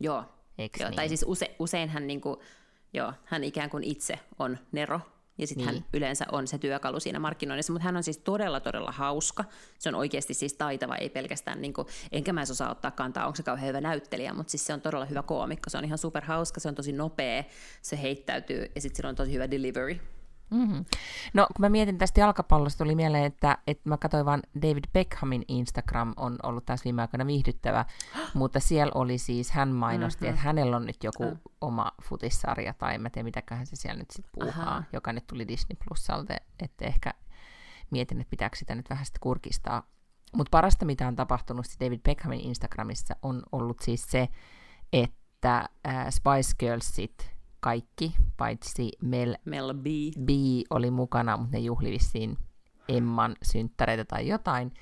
Joo. Joo niin? Tai siis use, usein hän niinku, Joo, hän ikään kuin itse on Nero, ja sitten niin. hän yleensä on se työkalu siinä markkinoinnissa, mutta hän on siis todella, todella hauska. Se on oikeasti siis taitava, ei pelkästään, niin kuin, enkä mä osaa ottaa kantaa, onko se kauhean hyvä näyttelijä, mutta siis se on todella hyvä koomikko. Se on ihan superhauska, se on tosi nopea, se heittäytyy ja sitten sillä on tosi hyvä delivery. Mm-hmm. No, kun mä mietin tästä jalkapallosta, tuli mieleen, että, että mä katsoin vaan David Beckhamin Instagram on ollut taas viime aikoina viihdyttävä, mutta siellä oli siis, hän mainosti, mm-hmm. että hänellä on nyt joku mm. oma futissarja, tai mä tiedän mitäköhän se siellä nyt sitten puuhaa, Aha. joka nyt tuli Disney Plusalta, että ehkä mietin, että pitääkö sitä nyt vähän sitten kurkistaa. Mutta parasta, mitä on tapahtunut David Beckhamin Instagramissa, on ollut siis se, että äh, Spice Girlsit kaikki, paitsi Mel, Mel B. B oli mukana, mutta ne juhli vissiin Emman synttäreitä tai jotain.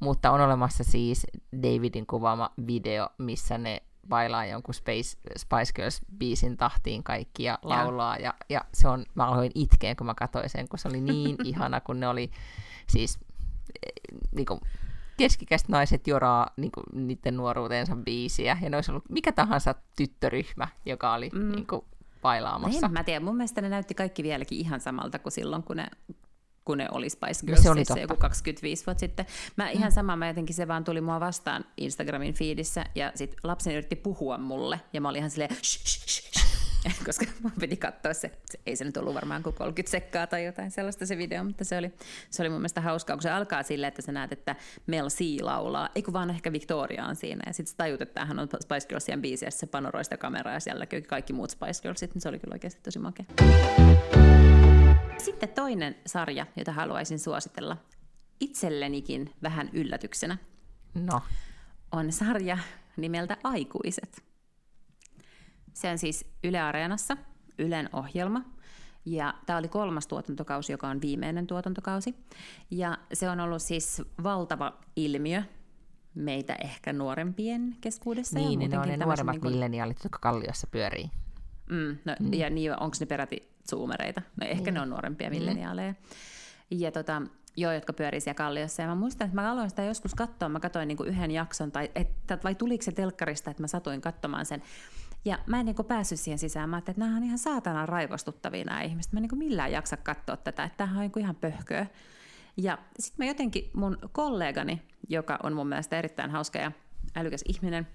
Mutta on olemassa siis Davidin kuvaama video, missä ne bailaa jonkun Space, Spice Girls-biisin tahtiin kaikki ja laulaa. Ja, ja se on, mä aloin itkeen, kun mä katsoin sen, kun se oli niin ihana, kun ne oli siis niin kuin, keskikäiset naiset joraa niin kuin, niiden nuoruutensa biisiä. Ja ne olisi ollut mikä tahansa tyttöryhmä, joka oli mm. niin kuin, bailaamassa. En mä tiedä, mun mielestä ne näytti kaikki vieläkin ihan samalta kuin silloin, kun ne kun ne oli Spice Girls, se oli totta. joku 25 vuotta sitten. Mä ihan mm. sama, mä jotenkin se vaan tuli mua vastaan Instagramin feedissä, ja sitten lapseni yritti puhua mulle, ja mä olin ihan silleen, shh, shh, shh, koska mun piti katsoa se. se. Ei se nyt ollut varmaan kuin 30 sekkaa tai jotain sellaista se video, mutta se oli, se oli mun mielestä hauskaa, kun se alkaa silleen, että sä näet, että Mel C laulaa, ei kun vaan ehkä Victoria on siinä, ja sitten sä tajut, että hän on Spice Girlsien biisi, ja se panoroi sitä kameraa, ja siellä kaikki muut Spice Girlsit, niin se oli kyllä oikeasti tosi makea. Sitten toinen sarja, jota haluaisin suositella itsellenikin vähän yllätyksenä, no. on sarja nimeltä Aikuiset. Se on siis Yle Areenassa, Ylen ohjelma. Ja tämä oli kolmas tuotantokausi, joka on viimeinen tuotantokausi. Ja se on ollut siis valtava ilmiö meitä ehkä nuorempien keskuudessa. Niin, ja ne on ne nuoremmat niin kuin... milleniaalit, jotka Kalliossa pyörii. Mm, no, mm. Ja niin, onko ne peräti zoomereita? No ehkä niin. ne on nuorempia mm. milleniaaleja. Mm. Ja tota, joo, jotka pyörii siellä Kalliossa. Ja mä muistan, että mä aloin sitä joskus katsoa. Mä katsoin niin kuin yhden jakson, tai että, vai tuliko se telkkarista, että mä satuin katsomaan sen. Ja mä en niin päässyt siihen sisään. Mä että nämä on ihan saatana raivostuttavia nämä ihmiset. Mä en niin millään jaksa katsoa tätä, että tämähän on niin ihan pöhköä. Ja sitten mä jotenkin mun kollegani, joka on mun mielestä erittäin hauska ja älykäs ihminen,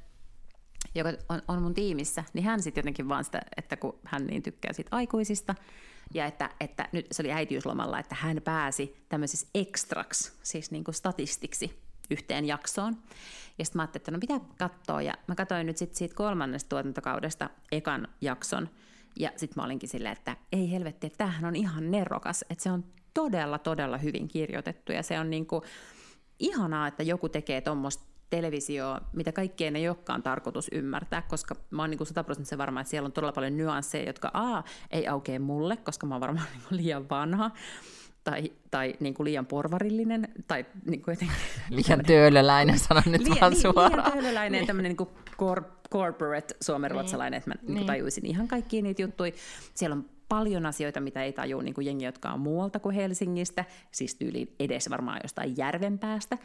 joka on, on mun tiimissä, niin hän sitten jotenkin vaan sitä, että kun hän niin tykkää siitä aikuisista, ja että, että nyt se oli äitiyslomalla, että hän pääsi tämmöisessä ekstraksi, siis niin kuin statistiksi yhteen jaksoon. Ja sitten mä ajattelin, että no mitä katsoa, ja mä katsoin nyt sit siitä kolmannesta tuotantokaudesta ekan jakson, ja sitten mä olinkin silleen, että ei helvetti, että tämähän on ihan nerokas, että se on todella, todella hyvin kirjoitettu, ja se on niin kuin ihanaa, että joku tekee tuommoista televisio, mitä kaikkien ei olekaan tarkoitus ymmärtää, koska mä oon niin sataprosenttisen varma, että siellä on todella paljon nyansseja, jotka A, ei aukee mulle, koska mä oon varmaan niin liian vanha, tai, tai niin kuin liian porvarillinen, tai niin kuin jotenkin... Liian töölöläinen, sanon nyt liian, vaan suoraan. Liian töölöläinen, niin. tämmöinen niin cor- corporate suomenruotsalainen, että mä niin. niin tajuisin ihan kaikkia niitä juttuja. Siellä on paljon asioita, mitä ei tajua niin kuin jengi, jotka on muualta kuin Helsingistä, siis tyyliin edes varmaan jostain järven päästä.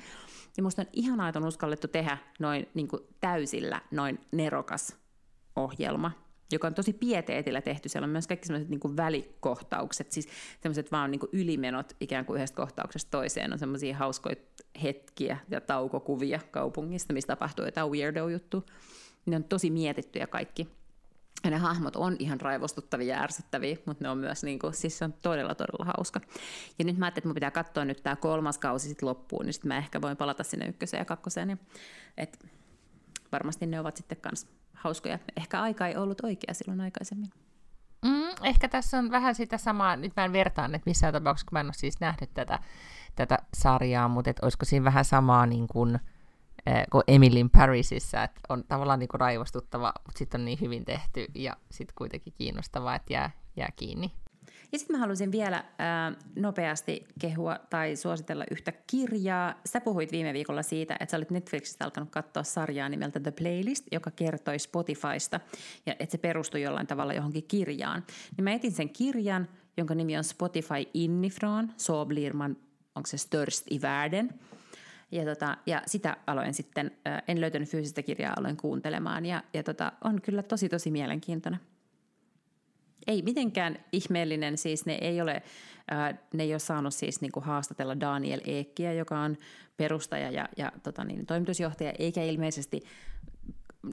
Ja musta on ihanaa, että on uskallettu tehdä noin niin kuin täysillä noin nerokas ohjelma, joka on tosi pieteetillä tehty. Siellä on myös kaikki sellaiset niin välikohtaukset, siis sellaiset vaan niin ylimenot ikään kuin yhdestä kohtauksesta toiseen. On semmoisia hauskoja hetkiä ja taukokuvia kaupungista, missä tapahtuu jotain weirdo-juttu. Ne on tosi mietittyjä kaikki. Ja ne hahmot on ihan raivostuttavia ja ärsyttäviä, mutta ne on myös, niin kuin, siis se on todella, todella hauska. Ja nyt mä ajattelin, että mun pitää katsoa nyt tämä kolmas kausi sitten loppuun, niin sitten mä ehkä voin palata sinne ykköseen ja kakkoseen. Ja, et varmasti ne ovat sitten kans hauskoja. Ehkä aika ei ollut oikea silloin aikaisemmin. Mm, ehkä tässä on vähän sitä samaa, nyt mä en vertaan, että missään tapauksessa, kun mä en ole siis nähnyt tätä, tätä sarjaa, mutta et olisiko siinä vähän samaa niin kuin, Eh, kuin Emilin Parisissa, että on tavallaan niin kuin raivostuttava, mutta sitten on niin hyvin tehty ja sitten kuitenkin kiinnostavaa, että jää, jää kiinni. Ja sitten mä haluaisin vielä äh, nopeasti kehua tai suositella yhtä kirjaa. Sä puhuit viime viikolla siitä, että sä olit Netflixistä alkanut katsoa sarjaa nimeltä The Playlist, joka kertoi Spotifysta ja että se perustui jollain tavalla johonkin kirjaan. Niin mä etin sen kirjan, jonka nimi on Spotify Innifrån, Så blir man, onko se störst i världen – ja, tota, ja sitä aloin sitten, en löytänyt fyysistä kirjaa, aloin kuuntelemaan ja, ja tota, on kyllä tosi tosi mielenkiintoinen. Ei mitenkään ihmeellinen, siis ne ei ole, ne ei ole saanut siis niin kuin haastatella Daniel Eekkiä, joka on perustaja ja, ja tota niin, toimitusjohtaja, eikä ilmeisesti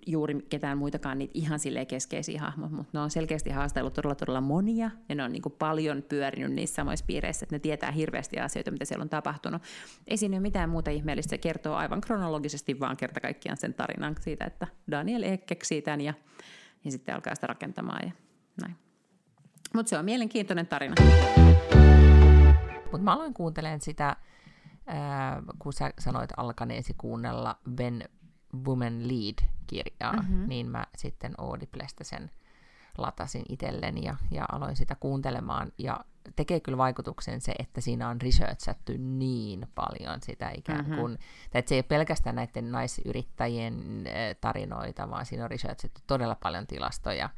juuri ketään muitakaan niitä ihan silleen keskeisiä hahmoja, mutta ne on selkeästi haastellut todella todella monia, ja ne on niin kuin paljon pyörinyt niissä samoissa piireissä, että ne tietää hirveästi asioita, mitä siellä on tapahtunut. Ei siinä ole mitään muuta ihmeellistä, se kertoo aivan kronologisesti vaan kerta kaikkiaan sen tarinan siitä, että Daniel Ek keksii tämän ja, ja sitten alkaa sitä rakentamaan ja näin. Mutta se on mielenkiintoinen tarina. Mutta mä aloin kuuntelemaan sitä, kun sä sanoit alkaneesi kuunnella Ben Woman Lead-kirjaa, mm-hmm. niin mä sitten Audiblesta sen latasin itselleni ja, ja aloin sitä kuuntelemaan. Ja tekee kyllä vaikutuksen se, että siinä on researchattu niin paljon sitä ikään mm-hmm. kuin, mm-hmm. että se ei ole pelkästään näiden naisyrittäjien tarinoita, vaan siinä on researchattu todella paljon tilastoja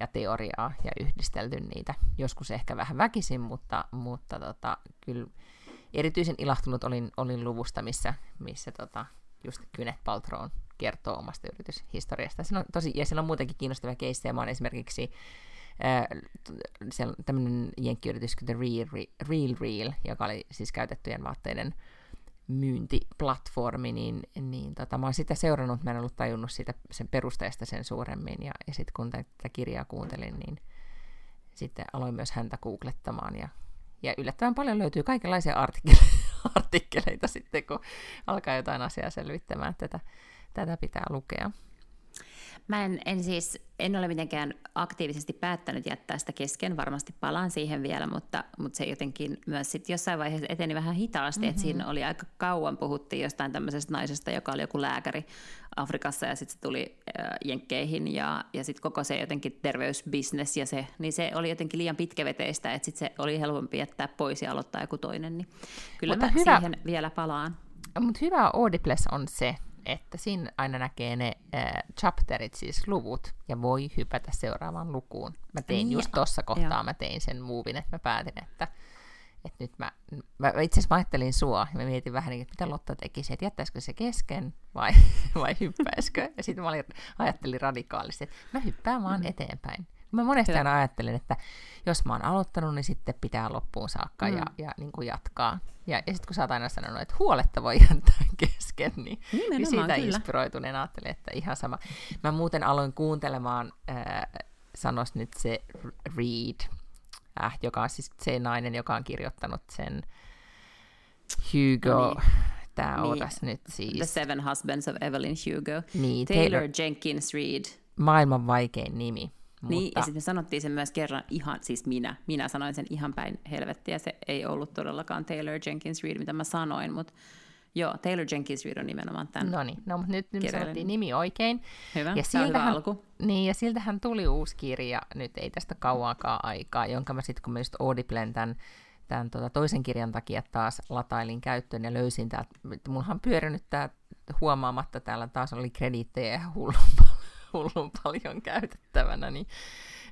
ja teoriaa ja yhdistelty niitä. Joskus ehkä vähän väkisin, mutta, mutta tota, kyllä erityisen ilahtunut olin, olin luvusta, missä, missä tota, just Gwyneth Paltrow kertoo omasta yrityshistoriasta. Siinä on tosi, ja siellä on muutenkin kiinnostavia keissejä. Mä oon esimerkiksi äh, tämmöinen jenkkiyritys The Real, Real Real, joka oli siis käytettyjen vaatteiden myyntiplatformi, niin, niin tota, mä oon sitä seurannut, mä en ollut tajunnut siitä sen perusteesta sen suuremmin, ja, ja sitten kun tätä kirjaa kuuntelin, niin sitten aloin myös häntä googlettamaan, ja, ja yllättävän paljon löytyy kaikenlaisia artikkeleita, artikkeleita sitten, kun alkaa jotain asiaa selvittämään. Tätä tätä pitää lukea. Mä en, en siis, en ole mitenkään aktiivisesti päättänyt jättää sitä kesken, varmasti palaan siihen vielä, mutta, mutta se jotenkin myös sit jossain vaiheessa eteni vähän hitaasti, mm-hmm. että siinä oli aika kauan puhuttiin jostain tämmöisestä naisesta, joka oli joku lääkäri Afrikassa ja sitten se tuli äh, Jenkkeihin ja, ja sitten koko se jotenkin terveysbisnes ja se, niin se oli jotenkin liian pitkäveteistä, että sitten se oli helpompi jättää pois ja aloittaa joku toinen, niin kyllä mutta mä hyvä, siihen vielä palaan. Mutta hyvä Audibles on se, että siinä aina näkee ne äh, chapterit, siis luvut, ja voi hypätä seuraavaan lukuun. Mä tein niin, just tuossa kohtaa, ja. mä tein sen muuvin, että mä päätin, että, että nyt mä, mä itse asiassa ajattelin sua, ja mä mietin vähän, niin, että mitä Lotta tekisi, että jättäisikö se kesken vai, vai hyppäisikö. Ja sitten mä olin, ajattelin radikaalisti, että mä hyppään vaan mm. eteenpäin. Mä monesti aina ajattelen, että jos mä oon aloittanut, niin sitten pitää loppuun saakka mm. ja, ja niin kuin jatkaa. Ja, ja sitten kun sä oot aina sanonut, että huoletta voi jättää kesken, niin, niin siitä kyllä. inspiroituneen ajattelin, että ihan sama. Mä muuten aloin kuuntelemaan, äh, sanos nyt se Read, äh, joka on siis se nainen, joka on kirjoittanut sen Hugo, no niin. Tää niin. otas nyt siis. The Seven Husbands of Evelyn Hugo. Niin, Taylor, Taylor Jenkins Reid. Maailman vaikein nimi. Niin, mutta... ja sitten me sanottiin sen myös kerran ihan, siis minä, minä sanoin sen ihan päin helvettiä, se ei ollut todellakaan Taylor Jenkins Reid, mitä mä sanoin, mutta joo, Taylor Jenkins Reid on nimenomaan tämän No niin, no mutta nyt, nyt sanottiin nimi oikein. Hyvä, ja siltähän, hyvä alku. Niin, ja siltähän tuli uusi kirja, nyt ei tästä kauaakaan aikaa, jonka mä sitten, kun mä just Audiblen tämän tämän tota, toisen kirjan takia taas latailin käyttöön ja löysin täältä. Mullahan on pyörinyt tämä huomaamatta, täällä taas oli krediittejä ja hullun hullun paljon käytettävänä, niin,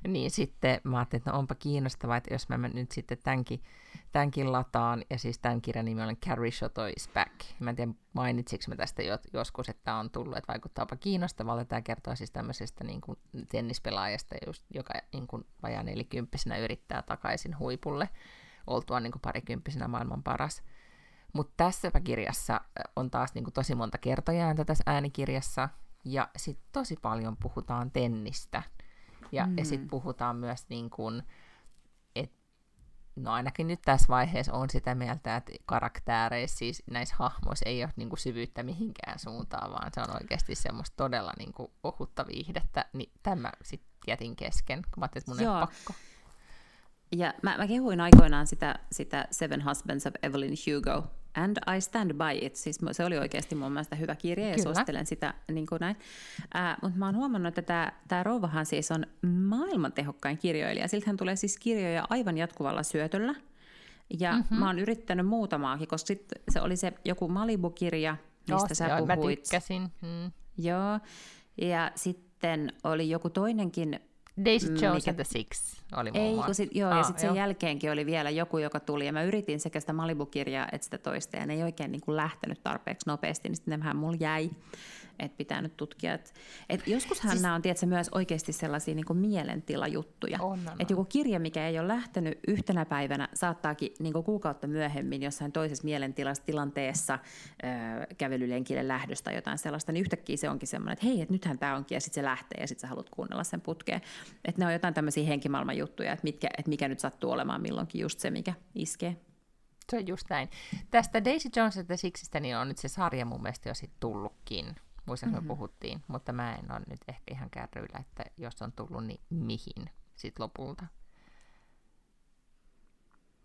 niin sitten mä ajattelin, että no onpa kiinnostavaa, että jos mä nyt sitten tämänkin, tämänkin lataan, ja siis tämän kirjan nimi on Carrie Shoto is Back. Mä en tiedä, mainitsiko mä tästä joskus, että tämä on tullut, että vaikuttaapa kiinnostavalta. Tämä kertoo siis tämmöisestä niin kuin tennispelaajasta, just, joka niin kuin vajaa nelikymppisenä yrittää takaisin huipulle, oltua niin kuin parikymppisenä maailman paras. Mutta tässä kirjassa on taas niin kuin tosi monta kertojainta tässä äänikirjassa, ja sitten tosi paljon puhutaan tennistä. Ja, mm. ja sitten puhutaan myös niin kuin, että no ainakin nyt tässä vaiheessa on sitä mieltä, että karaktääreissä, siis näissä hahmoissa ei ole niin kuin syvyyttä mihinkään suuntaan, vaan se on oikeasti semmoista todella niin kuin ohutta viihdettä, niin tämä sitten jätin kesken, kun mä ajattelin, että mun Joo. ei pakko. Ja mä, mä kehuin aikoinaan sitä, sitä Seven Husbands of Evelyn Hugo, and I stand by it. Siis se oli oikeasti mun mielestä hyvä kirja ja Kyllä. suosittelen sitä niin kuin näin. Äh, Mutta mä oon huomannut, että tämä, rouvahan siis on maailman tehokkain kirjoilija. Siltähän tulee siis kirjoja aivan jatkuvalla syötöllä. Ja mm-hmm. mä oon yrittänyt muutamaakin, koska sit se oli se joku Malibu-kirja, mistä Joo, sä joo, puhuit. Mä tykkäsin. Mm. Joo. Ja sitten oli joku toinenkin Daisy mm, Jones mikä... and the Six oli muun Ei, kun sit, joo, ah, ja sitten sen jälkeenkin oli vielä joku, joka tuli, ja mä yritin sekä sitä Malibu-kirjaa että sitä toista, ja ne ei oikein niin kuin lähtenyt tarpeeksi nopeasti, niin sitten nehän mulla jäi että pitää nyt tutkia. Et, et joskushan siis... nämä on tietysti, myös oikeasti sellaisia niin mielentilajuttuja. Että joku kirja, mikä ei ole lähtenyt yhtenä päivänä, saattaakin niin kuukautta myöhemmin jossain toisessa mielentilassa tilanteessa ö, kävelylenkille lähdöstä tai jotain sellaista, niin yhtäkkiä se onkin semmoinen, että hei, että nythän tämä onkin, ja sitten se lähtee, ja sitten sä haluat kuunnella sen putkeen. Että ne on jotain tämmöisiä henkimaailman juttuja, että, mitkä, että mikä nyt sattuu olemaan milloinkin just se, mikä iskee. Se on just näin. Tästä Daisy Jones the Sixistä niin on nyt se sarja mun mielestä jo sitten tullutkin. Muistaakseni mm-hmm. me puhuttiin, mutta mä en ole nyt ehkä ihan kärryillä, että jos on tullut, niin mihin sitten lopulta.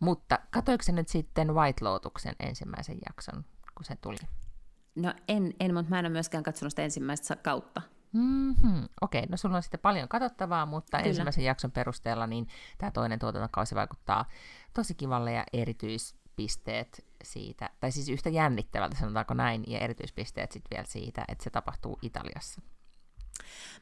Mutta katoiko se nyt sitten White Lotuksen ensimmäisen jakson, kun se tuli? No en, en mutta mä en ole myöskään katsonut sitä ensimmäistä kautta. Mm-hmm. Okei, okay, no sulla on sitten paljon katsottavaa, mutta Kyllä. ensimmäisen jakson perusteella niin tämä toinen tuotantokausi vaikuttaa tosi kivalle ja erityis, erityispisteet siitä, tai siis yhtä jännittävältä sanotaanko näin, ja erityispisteet sitten vielä siitä, että se tapahtuu Italiassa.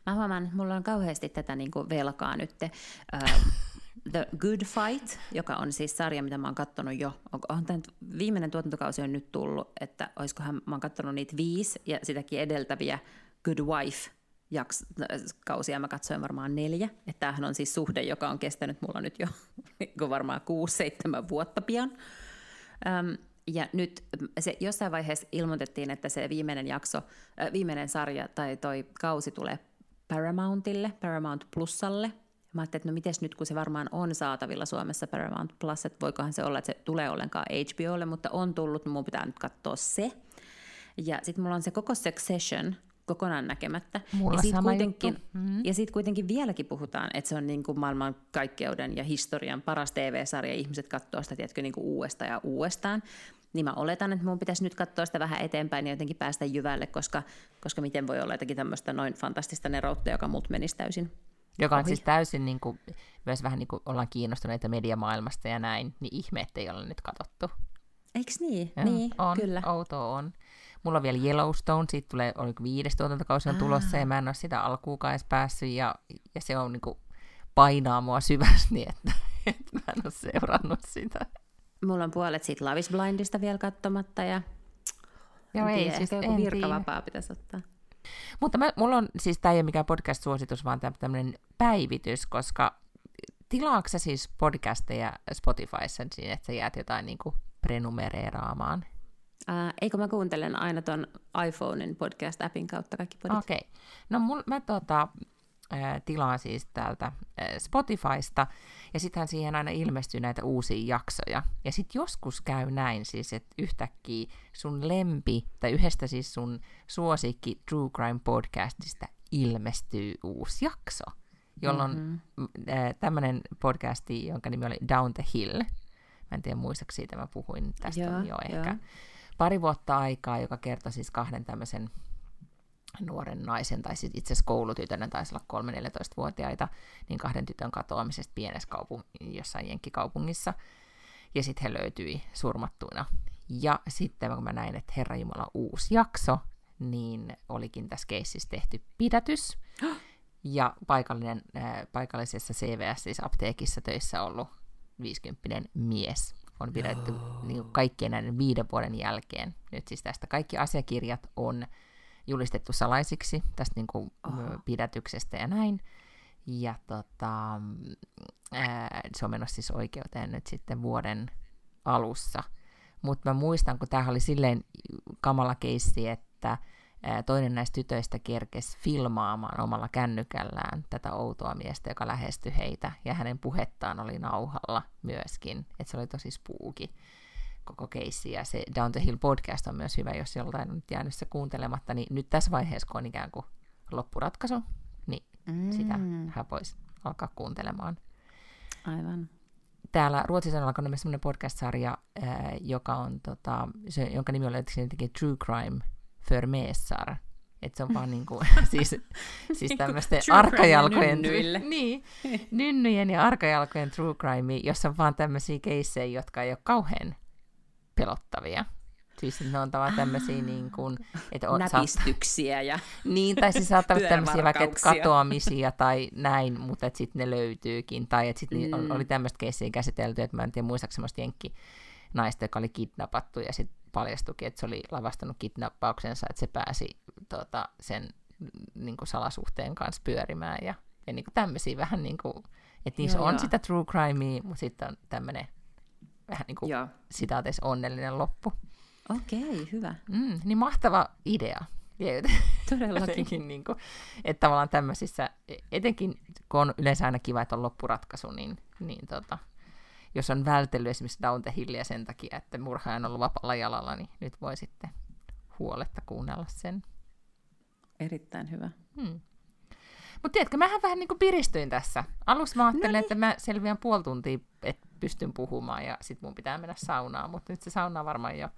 Mä huomaan, että mulla on kauheasti tätä niin kuin velkaa nyt. Uh, The Good Fight, joka on siis sarja, mitä mä oon katsonut jo. On, on tämän viimeinen tuotantokausi on nyt tullut, että olisikohan mä oon katsonut niitä viisi ja sitäkin edeltäviä Good Wife jaks, kausia mä katsoin varmaan neljä. Että tämähän on siis suhde, joka on kestänyt mulla nyt jo niin varmaan kuusi, seitsemän vuotta pian. Um, ja nyt se jossain vaiheessa ilmoitettiin, että se viimeinen jakso, äh, viimeinen sarja tai toi kausi tulee Paramountille, Paramount Plusalle. Mä ajattelin, että no mites nyt, kun se varmaan on saatavilla Suomessa Paramount Plus, että voikohan se olla, että se tulee ollenkaan HBOlle, mutta on tullut, mun pitää nyt katsoa se. Ja sitten mulla on se koko Succession, kokonaan näkemättä. Mulla ja siitä kuitenkin, mm-hmm. ja siitä kuitenkin vieläkin puhutaan, että se on niin kuin maailman kaikkeuden ja historian paras TV-sarja. Ihmiset katsoo sitä tiedätkö, niin kuin uudestaan ja uudestaan. Niin mä oletan, että mun pitäisi nyt katsoa sitä vähän eteenpäin ja jotenkin päästä jyvälle, koska, koska miten voi olla jotenkin tämmöistä noin fantastista neroutta, joka mut menisi täysin joka on Ohi. siis täysin, niin kuin, myös vähän niin kuin ollaan kiinnostuneita mediamaailmasta ja näin, niin ihme, että ei ole nyt katsottu. Eikö niin? Ja, niin, on, kyllä. outoa on. Mulla on vielä Yellowstone, siitä tulee, oli viides tuotantokausi on tulossa, ja mä en ole sitä alkuukaan edes päässyt, ja, ja se on niin kuin, painaa mua syvästi, että, että mä en ole seurannut sitä. Mulla on puolet siitä Love is Blindista vielä katsomatta ja Joo, ei, tiedä, siis ehkä joku virkavapaa pitäisi ottaa. Mutta mä, mulla on, siis tämä ei ole mikään podcast-suositus, vaan tämmöinen päivitys, koska tilaatko siis podcasteja Spotifyssa niin, että sä jäät jotain niin kuin prenumereeraamaan? Ää, eikö mä kuuntelen aina ton iPhonein podcast-appin kautta kaikki podit? Okei. Okay. No mul, mä tota, ää, tilaan siis täältä ää, Spotifysta, ja sittenhän siihen aina ilmestyy näitä uusia jaksoja. Ja sitten joskus käy näin siis, että yhtäkkiä sun lempi, tai yhdestä siis sun suosikki True Crime podcastista ilmestyy uusi jakso, jolloin mm-hmm. tämmöinen podcasti, jonka nimi oli Down the Hill, mä en tiedä muistaako siitä, mä puhuin tästä Joo, jo ehkä. Pari vuotta aikaa, joka kertoi siis kahden tämmöisen nuoren naisen, tai siis itse asiassa koulutytön, ne taisi olla 3-14-vuotiaita, niin kahden tytön katoamisesta pienessä kaupung- jossain jenkkikaupungissa. Ja sitten he löytyi surmattuina. Ja sitten kun mä näin, että Herra Jumala uusi jakso, niin olikin tässä keississä tehty pidätys. Ja paikallinen, äh, paikallisessa CVS, siis apteekissa töissä ollut 50 mies on pidetty niin kuin kaikkien näiden viiden vuoden jälkeen. Nyt siis tästä kaikki asiakirjat on julistettu salaisiksi tästä niin kuin, Oho. pidätyksestä ja näin. Ja tota, ää, se on menossa siis oikeuteen nyt sitten vuoden alussa. Mutta mä muistan, kun tämähän oli silleen kamala keissi, että toinen näistä tytöistä kerkesi filmaamaan omalla kännykällään tätä outoa miestä, joka lähestyi heitä, ja hänen puhettaan oli nauhalla myöskin, että se oli tosi spooky koko keissi, ja se Down the Hill podcast on myös hyvä, jos joltain on nyt jäänyt se kuuntelematta, niin nyt tässä vaiheessa, kun on ikään kuin loppuratkaisu, niin mm. sitä hän voisi alkaa kuuntelemaan. Aivan. Täällä Ruotsissa on alkanut myös sellainen podcast-sarja, joka on, tota, se, jonka nimi oli jotenkin True Crime för mesar. Että se on vaan niinku, siis, siis tämmöisten True crime arkajalkojen... nynnyille. Niin, nynnyjen ja arkajalkojen true crime, jossa on vaan tämmöisiä keissejä, jotka ei ole kauhean pelottavia. Siis ne on tavallaan tämmöisiä niin kuin, että on, saat, Näpistyksiä ja niin, tai siis saattaa olla tämmöisiä vaikka katoamisia tai näin, mutta sitten ne löytyykin. Tai että sitten mm. Oli tämmöistä keissiä käsitelty, että mä en tiedä muistaakseni semmoista jenkki naista, joka oli kidnappattu ja sitten paljastukin, että se oli lavastanut kidnappauksensa, että se pääsi tota, sen niin kuin salasuhteen kanssa pyörimään ja, ja niin kuin tämmöisiä vähän niin kuin, että niissä Joo, on joo. sitä true crimea, mutta sitten on tämmöinen vähän niin kuin Joo. sitaateissa onnellinen loppu. Okei, hyvä. Mm, niin mahtava idea. Todellakin. jotenkin, niin kuin, että tavallaan tämmöisissä, etenkin kun on yleensä aina kiva, että on loppuratkaisu, niin, niin tota, jos on vältellyt esimerkiksi Down the Hillia sen takia, että murhaaja on ollut vapaalla jalalla, niin nyt voi sitten huoletta kuunnella sen. Erittäin hyvä. Hmm. Mutta tiedätkö, mähän vähän niin kuin piristyin tässä. Alussa mä ajattelin, Noniin. että mä selviän puoli tuntia, että pystyn puhumaan ja sit mun pitää mennä saunaan, mutta nyt se sauna on varmaan jo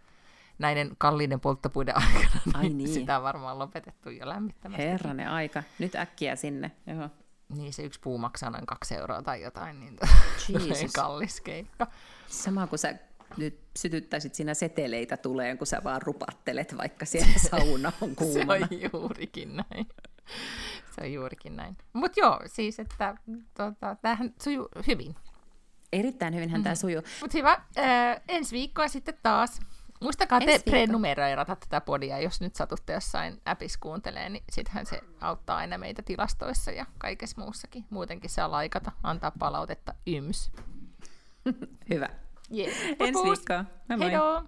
näiden kalliiden polttopuiden aikana, Ai niin, niin. sitä on varmaan lopetettu jo lämmittämästä. Herranen aika. Nyt äkkiä sinne. Joo. Niin se yksi puu maksaa noin kaksi euroa tai jotain, niin Jesus. kallis keikka. Sama kuin sä nyt sytyttäisit siinä seteleitä tuleen, kun sä vaan rupattelet, vaikka siellä sauna on Se kuumana. on juurikin näin. Se on juurikin näin. Mutta joo, siis että tota, tämähän sujuu hyvin. Erittäin hyvinhän tämä sujuu. Mutta hyvä, äh, ensi viikkoa sitten taas. Muistakaa te prenumeroida tätä podia, jos nyt satutte jossain appissa kuuntelee, niin sittenhän se auttaa aina meitä tilastoissa ja kaikessa muussakin. Muutenkin saa laikata, antaa palautetta, yms. Hyvä. Yes. Ensi. Moi moi. Heidoo!